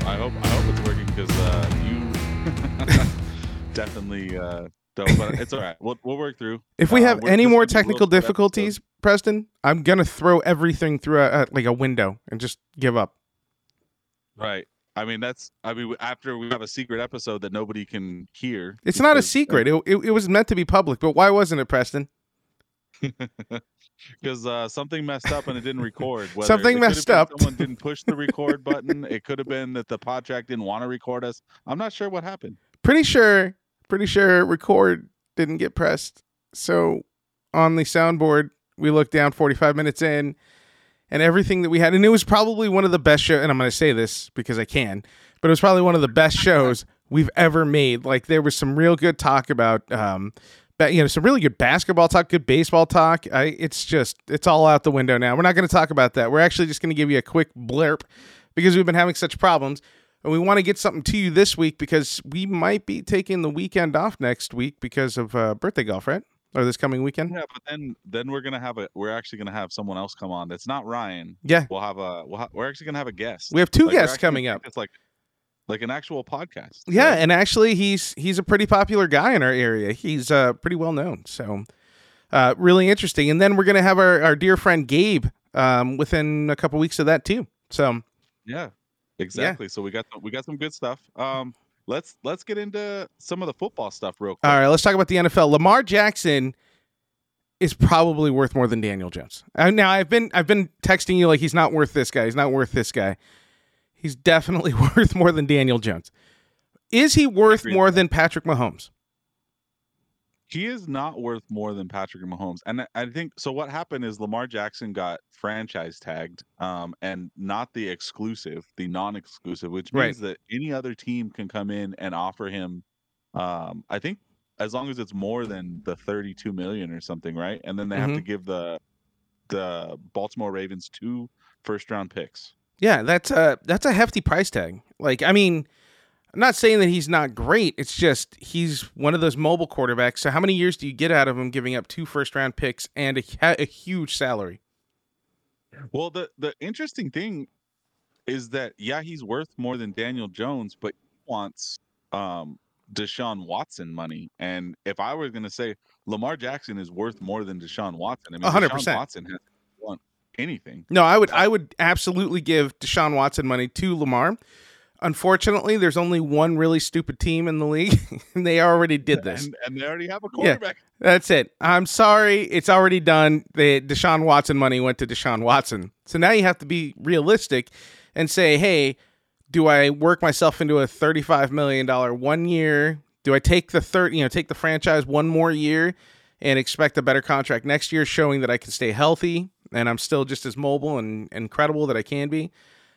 Up? I hope I hope it's working because uh, you definitely uh, don't. But it's all right. We'll we'll work through. If we Uh, have we're- any more is gonna be a technical difficulties, Preston, I'm gonna throw everything through a, a, like a window and just give up. Right. I mean that's. I mean after we have a secret episode that nobody can hear. It's not a because- secret. It, it, it was meant to be public, but why wasn't it, Preston? because uh, something messed up and it didn't record. Whether Something messed up. Someone didn't push the record button. It could have been that the PodTrak didn't want to record us. I'm not sure what happened. Pretty sure, pretty sure record didn't get pressed. So on the soundboard, we looked down 45 minutes in, and everything that we had, and it was probably one of the best shows. And I'm going to say this because I can, but it was probably one of the best shows we've ever made. Like there was some real good talk about, um, you know, some really good basketball talk, good baseball talk. I, it's just, it's all out the window now. We're not going to talk about that. We're actually just going to give you a quick blurb because we've been having such problems. And we want to get something to you this week because we might be taking the weekend off next week because of uh, birthday golf, right? Or this coming weekend. Yeah, but then then we're gonna have a. We're actually gonna have someone else come on. That's not Ryan. Yeah. We'll have a. We'll ha- we're actually gonna have a guest. We have two Like, guests coming up. It's like like an actual podcast. Yeah, right? and actually, he's he's a pretty popular guy in our area. He's uh, pretty well known, so uh, really interesting. And then we're gonna have our, our dear friend Gabe um, within a couple weeks of that too. So Yeah, exactly. So we got we got some good stuff. Um, let's let's get into some of the football stuff real quick. all right, let's talk about the NFL. Lamar Jackson is probably worth more than Daniel Jones. Now I've been I've been texting you like he's not worth this guy. He's not worth this guy. He's definitely worth more than Daniel Jones. Is he worth more than Patrick Mahomes? He is not worth more than Patrick Mahomes, and I- think so. What happened is Lamar Jackson got franchise tagged, um, and not the exclusive, the non-exclusive, which Right. means that any other team can come in and offer him. Um, I think as long as it's more than the 32 million or something, right? And then they have to give the the Baltimore Ravens two first round picks. Yeah, that's a that's a hefty price tag. Like, I mean, I'm not saying that he's not great. It's just he's one of those mobile quarterbacks. So how many years do you get out of him giving up two first round picks and a, a huge salary? Well, the the interesting thing is that yeah, he's worth more than Daniel Jones, but he wants um Deshaun Watson money. And if I were going to say Lamar Jackson is worth more than Deshaun Watson, I mean, A hundred Deshaun percent. Watson won anything. No, I would I would absolutely give Deshaun Watson money to Lamar. Unfortunately, there's only one really stupid team in the league, and they already did this. And, and they already have a Yeah. quarterback. That's it. I'm sorry, it's already done. The Deshaun Watson money went to Deshaun Watson. So now you have to be realistic and say, hey, do I work myself into a $35 million one year? Do I take the third, you know, take the franchise one more year and expect a better contract next year, showing that I can stay healthy and I'm still just as mobile and incredible that I can be?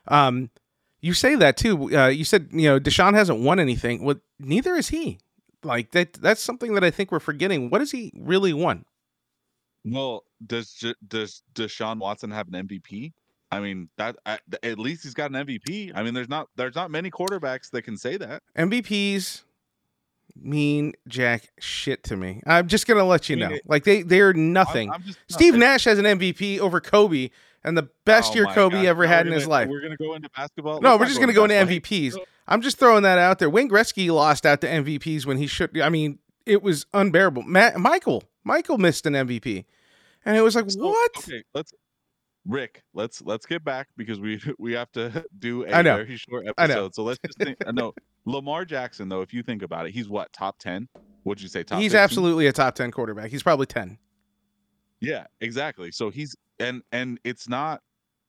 Um, you say that too. Uh, you said, you know, Deshaun hasn't won anything. Well, neither is he. Like that that's something that I think we're forgetting. What has he really won? Well, does does Deshaun Watson have an MVP? I mean, that at, at least he's got an MVP. I mean, there's not there's not many quarterbacks that can say that. MVPs mean jack shit to me. I'm just gonna let you know. Like they they're I'm- nothing. I'm just- no, Steve Nash has an MVP over Kobe and the best Oh year Kobe God. ever had in his gonna- life. We're gonna go into basketball. No, Let's we're just gonna go into. MVPs. I'm just throwing that out there. Wayne Gretzky lost out to MVPs when he should. I mean, it was unbearable. Matt Michael Michael missed an MVP, and it was like, So, what? Okay, let's Rick, let's let's get back because we we have to do a I know. very short I know. episode. So let's just think. uh, no, Lamar Jackson though, if you think about it, he's what top ten? Would you say top? He's 15? absolutely a top ten quarterback. He's probably ten. Yeah, exactly. So he's and and it's not.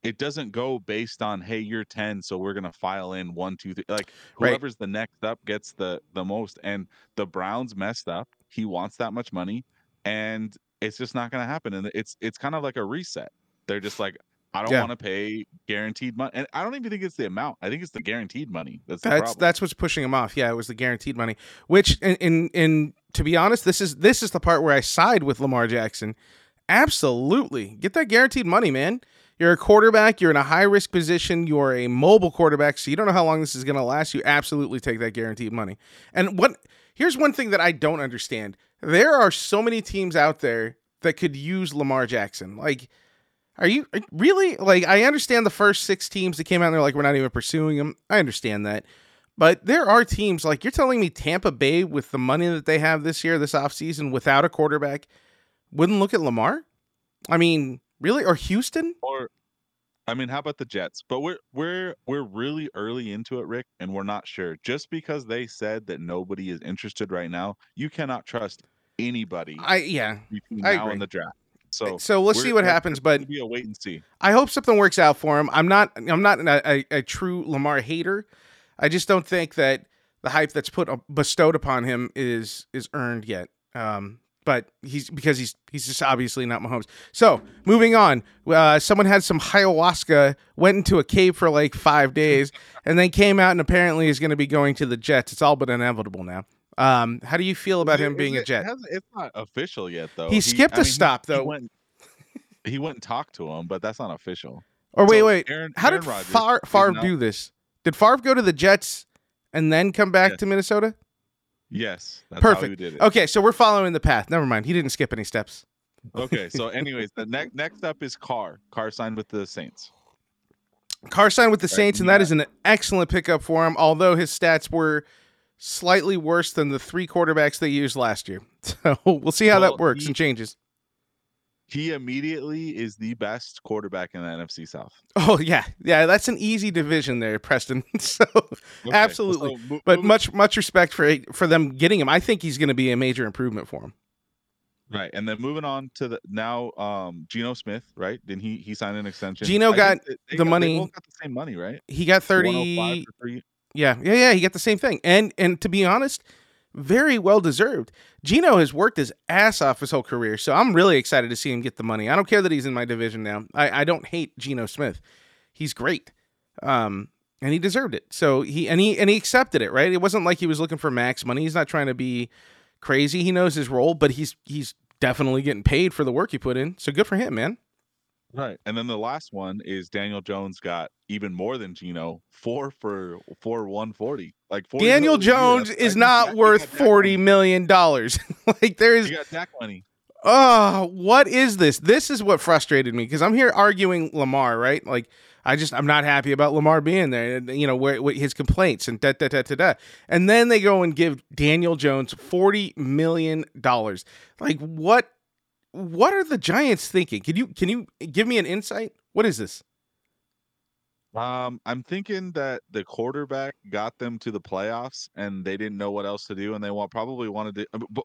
It doesn't go based on hey you're ten, so we're gonna file in one two three. Like Right. whoever's the next up gets the the most. And the Browns messed up. He wants that much money, and it's just not gonna happen. And it's it's kind of like a reset. They're just like I don't Yeah. want to pay guaranteed money, and I don't even think it's the amount. I think it's the guaranteed money. That's the That's that's what's pushing him off. Yeah, it was the guaranteed money. Which, in, in in to be honest, this is this is the part where I side with Lamar Jackson. Absolutely, get that guaranteed money, man. You're a quarterback. You're in a high risk position. You're a mobile quarterback, so you don't know how long this is going to last. You absolutely take that guaranteed money. And what? Here's one thing that I don't understand. There are so many teams out there that could use Lamar Jackson. Like, are you are- really like? I understand the first six teams that came out and they're like, we're not even pursuing them. I understand that. But there are teams like you're telling me Tampa Bay with the money that they have this year, this offseason, without a quarterback, wouldn't look at Lamar? I mean, really? Or Houston? or I mean, how about the Jets? But we're we're we're really early into it, Rick, and we're not sure. Just because they said that nobody is interested right now, you cannot trust anybody I yeah. between I now agree. and the draft. So So we'll see what happens, but be a wait and see. I hope something works out for him. I'm not I'm not a, a, a true Lamar hater. I just don't think that the hype that's put bestowed upon him is is earned yet. Um, but he's because he's he's just obviously not Mahomes. So moving on, uh, someone had some ayahuasca, went into a cave for like five days, and then came out and apparently is going to be going to the Jets. It's all but inevitable now. Um, how do you feel about him it- being is a it- Jet? It's not official yet, though. He skipped I a mean, stop, he though. went- He went and talked to him, but that's not official. Or wait, So wait, Aaron- how Aaron did Rodgers Favre, Favre do this? Did Favre go to the Jets and then come back Yes. to Minnesota? Yes, that's how he Perfect. did it. Okay, so we're following the path. Never mind. He didn't skip any steps. Okay, so anyways, the next next up is Carr. Carr signed with the Saints. Carr signed with the Saints, and that yeah. is an excellent pickup for him, although his stats were slightly worse than the three quarterbacks they used last year. So we'll see how Well, that works he- and changes. He immediately is the best quarterback in the NFC South. Oh, yeah. Yeah, that's an easy division there, Preston. so, Okay, Absolutely. so but much much respect for for them getting him. I think he's going to be a major improvement for him. right, and then moving on to the now, um, Geno Smith, right? Then he he signed an extension. Geno I got the got- money- They both got the same money, right? He got 30 105 for three- Yeah, yeah, yeah. He got the same thing, and and to be honest, very well deserved. Geno has worked his ass off his whole career, so I'm really excited to see him get the money. I don't care that he's in my division now. I, I don't hate Geno Smith. He's great, um, and he deserved it. So he and he and he accepted it. Right? It wasn't like he was looking for max money. He's not trying to be crazy. He knows his role, but he's he's definitely getting paid for the work he put in. So good for him, man. Right, and then the last one is Daniel Jones got even more than Geno, four for for one forty. Like 40 Daniel million a year. Jones That's- is not think worth Dak- he got Dak forty money. million dollars. like there is Dak money. Oh, what is this? This is what frustrated me because I'm here arguing Lamar, right? Like, I just I'm not happy about Lamar being there. and, You know, where, where his complaints and da da da da da. And then they go and give Daniel Jones forty million dollars. Like, what? What are the Giants thinking? Can you can you give me an insight? What is this? Um, I'm thinking that the quarterback got them to the playoffs, and they didn't know what else to do, and they want probably wanted to. uh, But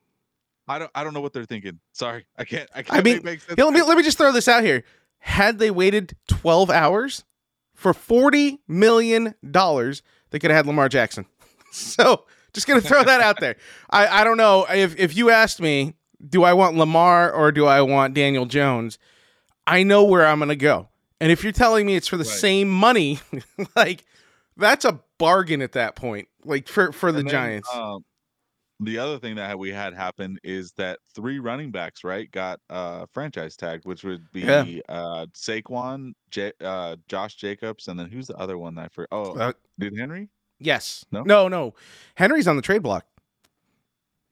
I don't. I don't know what they're thinking. Sorry, I can't. I can't mean, make. Let me let me just throw this out here. Had they waited 12 hours for 40 million dollars, they could have had Lamar Jackson. so just gonna throw that out there. I, I don't know if if you asked me, do I want Lamar or do I want Daniel Jones? I know where I'm gonna go. And if you're telling me it's for the Right. same money, like that's a bargain at that point. Like for for the then, Giants. Um, the other thing that we had happen is that three running backs, right, got uh franchise tagged, which would be Yeah. uh Saquon, J- uh Josh Jacobs, and then who's the other one that for oh Uh, did Henry? yes. no? no, no. Henry's on the trade block.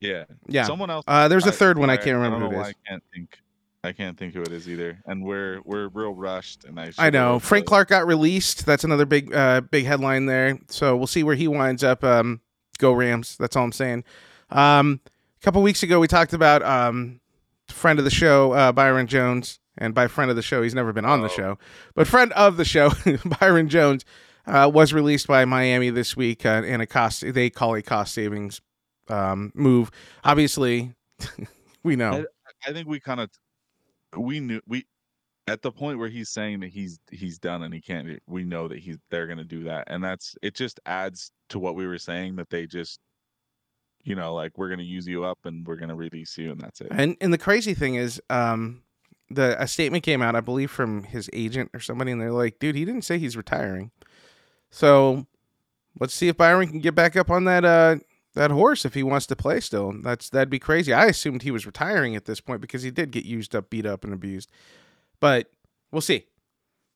Yeah. Yeah. Someone else. Uh, there's a third one. I can't remember don't who it why. I can't think. I can't think who it is either. And we're we're real rushed. And I. I know Frank the- Clark got released. That's another big, uh, big headline there. So we'll see where he winds up. Um, go Rams. That's all I'm saying. Um, a couple weeks ago, we talked about um, friend of the show, uh, Byron Jones, and by friend of the show, he's never been on the Oh. show, but friend of the show, Byron Jones, uh, was released by Miami this week uh, in a cost. They call a cost savings um, move. Obviously, we know. I think we kind of we knew we at the point where he's saying that he's he's done and he can't. We know that he's they're gonna do that, and that's it. Just adds to what we were saying that they just. You know, like we're gonna use you up and we're gonna release you, and that's it. And and the crazy thing is, um, the a statement came out, I believe, from his agent or somebody, and they're like, "Dude, he didn't say he's retiring." So let's see if Byron can get back up on that uh that horse if he wants to play still. That's that'd be crazy. I assumed he was retiring at this point because he did get used up, beat up, and abused. But we'll see.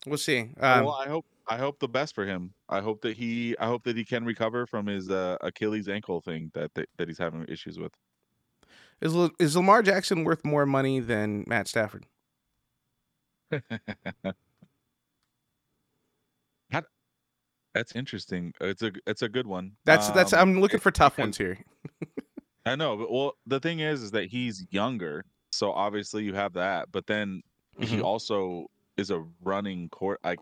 We'll see. Um, well, I hope I hope the best for him. I hope that he I hope that he can recover from his uh, Achilles ankle thing that, that that he's having issues with. is is Lamar Jackson worth more money than Matt Stafford? That's interesting. It's a it's a good one. That's that's. Um, I'm looking for tough ones here. I know, but well, the thing is, is that he's younger, so obviously you have that. But then he Mhm. also is a running court. Like,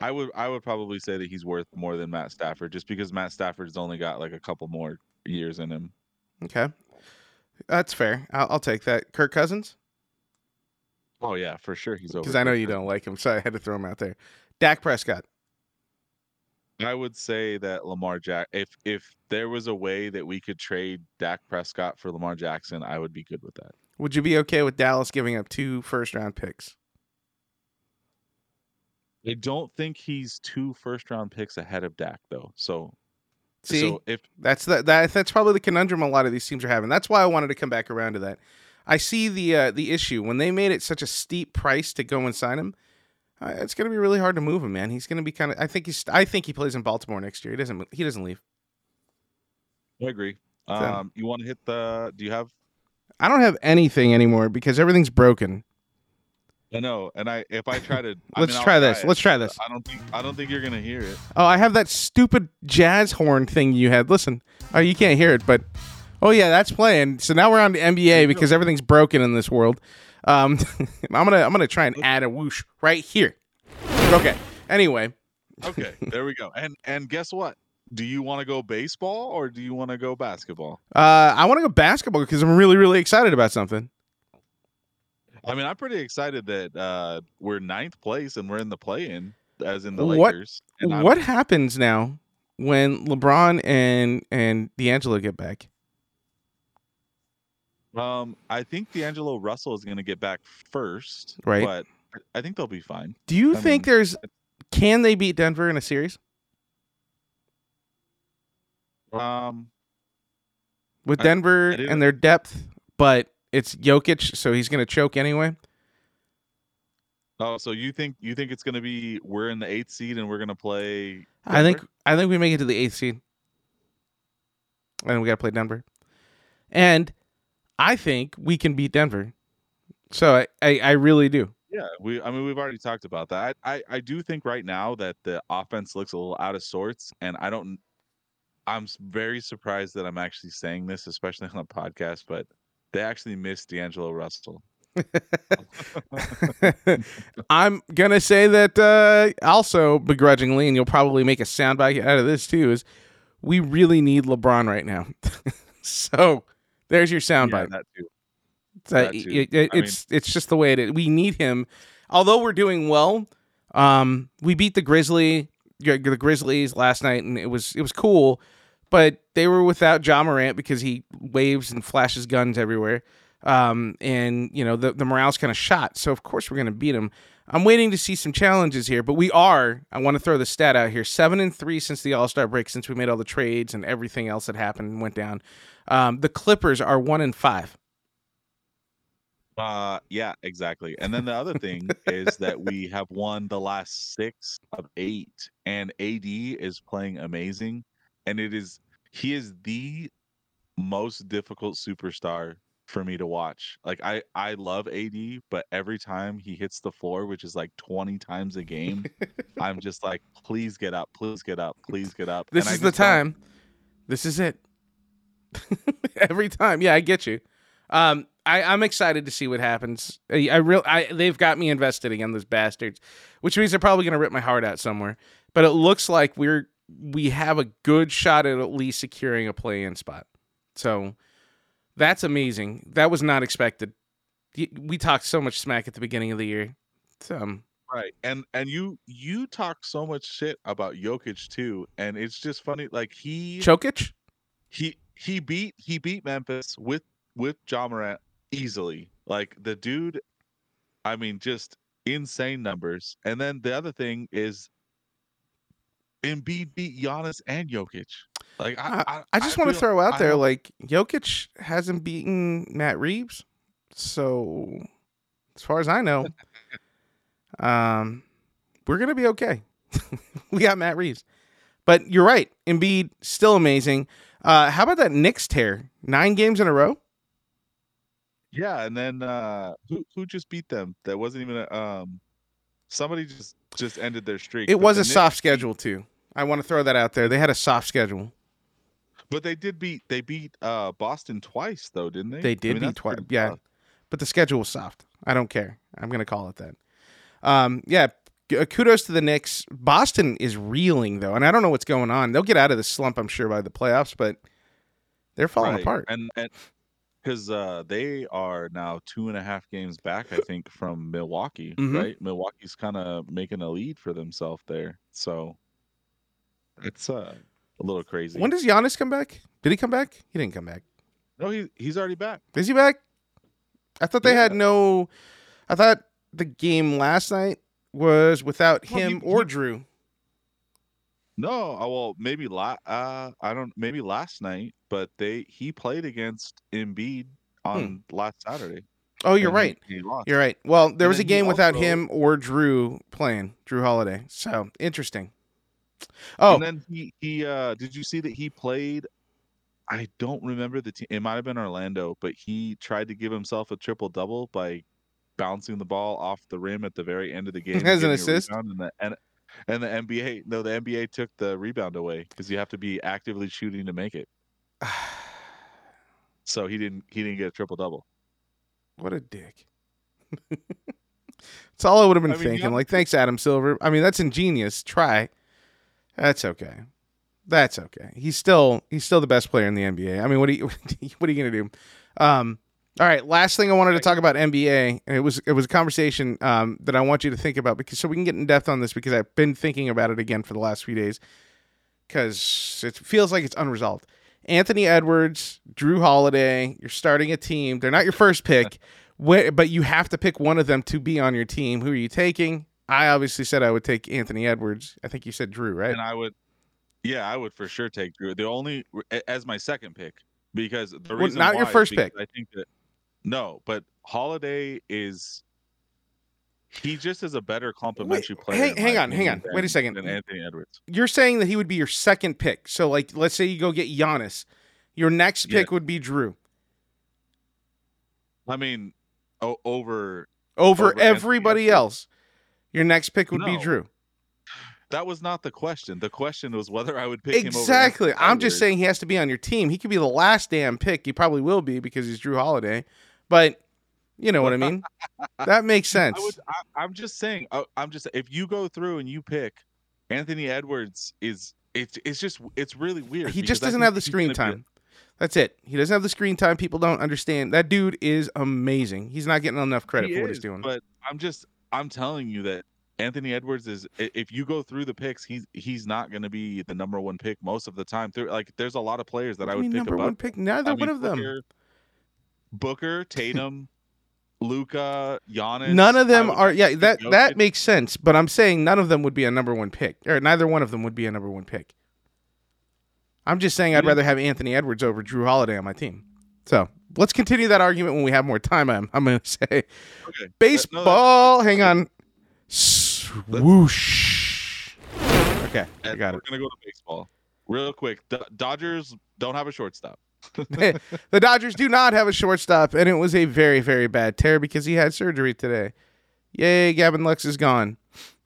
I would I would probably say that he's worth more than Matt Stafford, just because Matt Stafford's only got like a couple more years in him. Okay, that's fair. I'll, I'll take that. Kirk Cousins, Oh yeah, for sure he's over. because I know you don't like him, so I had to throw him out there. Dak Prescott. I would say that Lamar Jack. If if there was a way that we could trade Dak Prescott for Lamar Jackson, I would be good with that. Would you be okay with Dallas giving up two first round picks? I don't think he's two first round picks ahead of Dak though. So See, so if That's the, that. That's probably the conundrum a lot of these teams are having. That's why I wanted to come back around to that. I see the uh, the issue when they made it such a steep price to go and sign him. Uh, it's going to be really hard to move him, man. He's going to be kind of. I think he's. I think he plays in Baltimore next year. He doesn't. He doesn't leave. I agree. Um, you want to hit the? Do you have? I don't have anything anymore because everything's broken. I know, and I if I try to, Let's I'll try this. it, Let's try this. I don't think I don't think you're gonna hear it. Oh, I have that stupid jazz horn thing you had. Listen, oh, you can't hear it, but oh yeah, that's playing. So now we're on to NBA because everything's broken in this world. Um, I'm gonna I'm gonna try and add a whoosh right here. Okay. Anyway, Okay, there we go. And and guess what? Do you want to go baseball or do you want to go basketball? uh, I want to go basketball because I'm really really excited about something. I mean, I'm pretty excited that uh, we're ninth place and we're in the play-in, as in the What- Lakers. What happens now when LeBron and and D'Angelo get back? Um, I think D'Angelo Russell is going to get back first, Right. But I think they'll be fine. Do you I think mean, there's can they beat Denver in a series Um, with Denver I didn't- and their depth, but it's Jokic, so he's going to choke anyway? oh, so you think you think it's going to be we're in the eighth seed and we're going to play? I think I think we make it to the eighth seed, and we got to play Denver, and I think we can beat Denver. So I, I, I really do. Yeah, we. I mean, we've already talked about that. I, I, I do think right now that the offense looks a little out of sorts, and I don't. I'm very surprised that I'm actually saying this, especially on a podcast, but they actually missed D'Angelo Russell. I'm gonna say that uh, also begrudgingly, and you'll probably make a soundbite out of this too. Is we really need LeBron right now. so there's your Yeah, soundbite. that too. Uh, that it- too. it- it- I mean- it's it's just the way it is. We need him. Although we're doing well, um, we beat the Grizzly the Grizzlies last night, and it was it was cool. But they were without Ja Morant because he waves and flashes guns everywhere. Um, and you know the the morale's kind of shot. So of course we're gonna beat him. I'm waiting to see some challenges here, but we are. I want to throw the stat out here: seven and three since the All Star break, since we made all the trades and everything else that happened and went down. Um, the Clippers are one and five. Uh, yeah, exactly. And then the other thing is that we have won the last six of eight, and AD is playing amazing, and it is he is the most difficult superstar for me to watch. Like I I love AD, but every time he hits the floor, which is like 20 times a game, I'm just like, please get up, please get up, please get up. This And is the don't- time. This is it. Every time, yeah, I get you. Um, I, I'm excited to see what happens. I, I real, I they've got me invested again, those bastards, which means they're probably gonna rip my heart out somewhere. But it looks like we're we have a good shot at at least securing a play-in spot. So that's amazing. That was not expected. We talked so much smack at the beginning of the year. Um, Right. And and you you talk so much shit about Jokic too, and it's just funny. Like he Chokic. he he beat he beat Memphis with with Ja Morant easily. Like the dude, I mean, just insane numbers. And then the other thing is Embiid beat Giannis and Jokic. Like I, I, I just want to throw out I there, don't- like Jokic hasn't beaten Matt Reaves, so as far as I know, um, we're gonna be okay. we got Matt Reaves, but you're right. Embiid still amazing. Uh, how about that Knicks tear? Nine games in a row. Yeah, and then uh who who just beat them? That wasn't even a um somebody just just ended their streak. It was a Knicks soft schedule too. I want to throw that out there. They had a soft schedule. But they did beat they beat uh Boston twice though, didn't they? They I did mean, beat twice. Yeah, tough. but the schedule was soft. I don't care. I'm gonna call it that. Um, yeah. Kudos to the Knicks. Boston is reeling though, and I don't know what's going on. They'll get out of the slump, I'm sure, by the playoffs, but they're falling Right, apart. And and because uh they are now two and a half games back, I think, from Milwaukee, Mhm. right? Milwaukee's kind of making a lead for themselves there. So it's uh a little crazy. When does Giannis come back? Did he come back? He didn't come back. no, he he's already back. Is he back? I thought they had no. I thought the game last night was without Well, him he- or he- Jrue. No, uh, well, maybe la- uh, I don't maybe last night, but they he played against Embiid on last Saturday. Oh, Hmm. you're right. He. You're right. Well, there And was a game without also- him or Jrue playing, Jrue Holiday. So interesting. Oh, And then he he uh did you see that he played I don't remember the team. It might have been Orlando, but he tried to give himself a triple double by bouncing the ball off the rim at the very end of the game. and As an assist? And the, and, and the NBA, no, the NBA took the rebound away because you have to be actively shooting to make it. So he didn't he didn't get a triple double. what a dick. That's all I would have been I mean, thinking. Giannis- Like, thanks, Adam Silver. I mean, that's ingenious. Try. That's okay. That's okay. He's still he's still the best player in the NBA. I mean, what are you what are you gonna do? Um, all right. Last thing I wanted to talk about NBA, and it was it was a conversation um, that I want you to think about because so we can get in depth on this because I've been thinking about it again for the last few days because it feels like it's unresolved. Anthony Edwards, Jrue Holiday, you're starting a team. They're not your first pick, but you have to pick one of them to be on your team. Who are you taking? I obviously said I would take Anthony Edwards. I think you said Jrue, right? And I would yeah, I would for sure take Jrue. The only as my second pick because the Well, reason not your first pick. I think that no, but Holiday is he just is a better complementary player. hang- hang on, hang on. Wait a second. Than Anthony Edwards. You're saying that he would be your second pick. So, like, let's say you go get Giannis. Your next Yeah. pick would be Jrue I mean, o- over over, Over everybody else. Your next pick would be Jrue. that was not the question. The question was whether I would pick him Exactly. I'm just saying he has to be on your team. He could be the last damn pick. He probably will be because he's Jrue Holiday. But you know what I mean? That makes sense. I I'm just saying. I, I'm just if you go through and you pick Anthony Edwards is it's it's just it's really weird. he just doesn't have the screen gonna be a- time. That's it. He doesn't have the screen time. People don't understand. That dude is amazing. He's not getting enough credit for what he's doing. But I'm just I'm telling you that Anthony Edwards is if you go through the picks, he's he's not going to be the number one pick most of the time. Through like there's a lot of players that I would mean pick number above. one pick. Neither I one mean, of them. Booker, Booker, Tatum, Luka, Giannis. None of them are. Yeah, that Jokic. that makes sense. But I'm saying none of them would be a number one pick, or neither one of them would be a number one pick. I'm just saying I'd rather have Anthony Edwards over Jrue Holiday on my team. So let's continue that argument when we have more time. I'm, I'm going to say Okay. baseball. Hang on. Swoosh. Okay, I got we're it. gonna go to baseball real quick. Do- Dodgers don't have a shortstop. the Dodgers do not have a shortstop, and it was a very, very bad tear because he had surgery today. Yay, Gavin Lux is gone.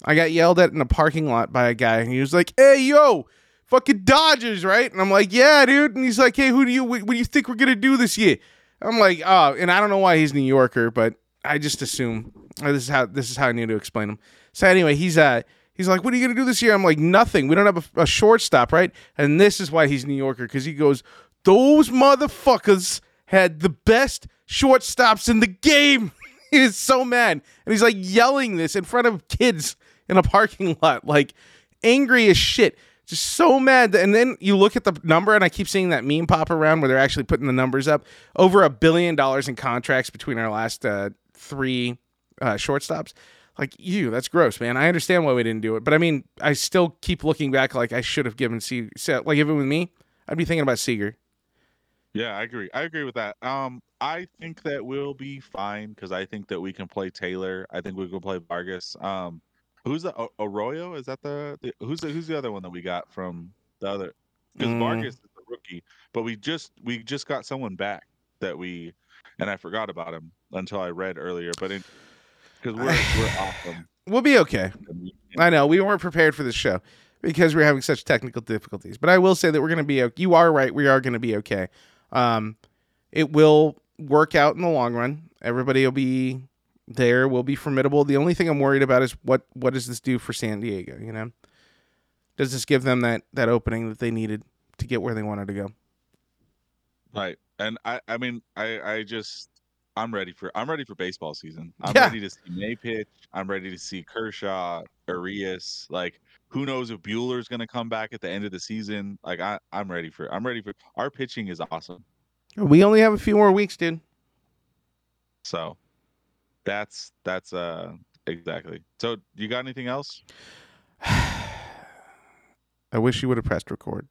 I got yelled at in a parking lot by a guy, and he was like, "Hey, yo, fucking Dodgers, right?" And I'm like, "Yeah, dude." And he's like, "Hey, who do you what, what do you think we're gonna do this year?" I'm like, "Oh," and I don't know why he's New Yorker, but I just assume uh, this is how this is how I need to explain him. So anyway, he's uh he's like, "What are you gonna do this year?" I'm like, "Nothing. We don't have a, a shortstop, right?" And this is why he's New Yorker because he goes, "Those motherfuckers had the best shortstops in the game." he is so mad, and he's like yelling this in front of kids in a parking lot, like angry as shit. Just so mad. And then you look at the number, and I keep seeing that meme pop around where they're actually putting the numbers up. Over a billion dollars in contracts between our last uh, three uh, shortstops. Like you, that's gross, man. I understand why we didn't do it, but I mean, I still keep looking back like I should have given Seager. Like if it was me, I'd be thinking about Seager. Yeah, I agree. I agree with that. Um, I think that we'll be fine because I think that we can play Taylor. I think we can play Vargas. Um, who's the o- Arroyo? Is that the, the who's the who's the other one that we got from the other? Because Mm. Vargas is the rookie, but we just we just got someone back that we, and I forgot about him until I read earlier. But because we're we're awesome. We'll be okay. I know we weren't prepared for this show because we're having such technical difficulties. But I will say that we're going to be. You are right. We are going to be okay. Um, it will work out in the long run. Everybody will be there. We'll be formidable. The only thing I'm worried about is what what does this do for San Diego? You know, does this give them that that opening that they needed to get where they wanted to go? Right. And I I mean I I just I'm ready for I'm ready for baseball season. I'm Yeah. ready to see May pitch. I'm ready to see Kershaw, Urias. Like who knows if Buehler's gonna come back at the end of the season. Like I I'm ready for I'm ready for our pitching is awesome. We only have a few more weeks, dude. So that's that's uh exactly. So you got anything else? I wish you would have pressed record.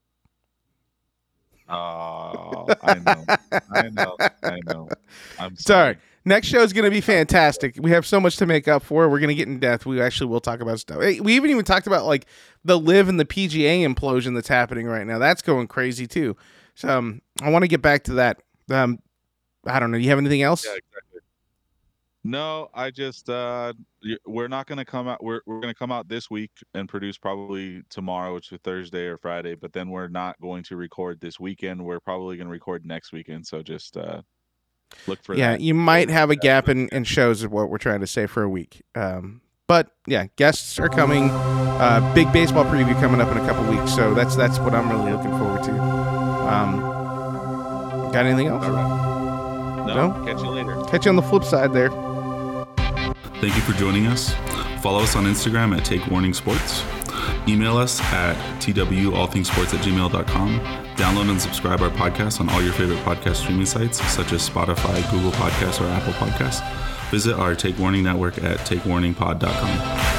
Oh I know. I know. I know. I'm Sorry. sorry. Next show is going to be fantastic. We have so much to make up for. We're going to get in depth. We actually will talk about stuff. We even even talked about like the LIV and the PGA implosion that's happening right now. That's going crazy too. So um, I want to get back to that. Um, I don't know. Do you have anything else? Yeah, exactly. No, I just uh we're not gonna come out we're we're gonna come out this week and produce probably tomorrow, which is Thursday or Friday, but then we're not going to record this weekend. We're probably gonna record next weekend. So just uh look for yeah, that. you might have a gap in, in shows, of what we're trying to say for a week. Um, but yeah, guests are coming. Uh, big baseball preview coming up in a couple weeks, so that's that's what I'm really looking forward to. Um, got anything else? Right. No, No? catch you later. Catch you on the flip side there. Thank you for joining us. Follow us on Instagram at Take Warning Sports. Email us at twallthingsports at gmail.com. Download and subscribe our podcast on all your favorite podcast streaming sites, such as Spotify, Google Podcasts, or Apple Podcasts. Visit our Take Warning network at takewarningpod.com.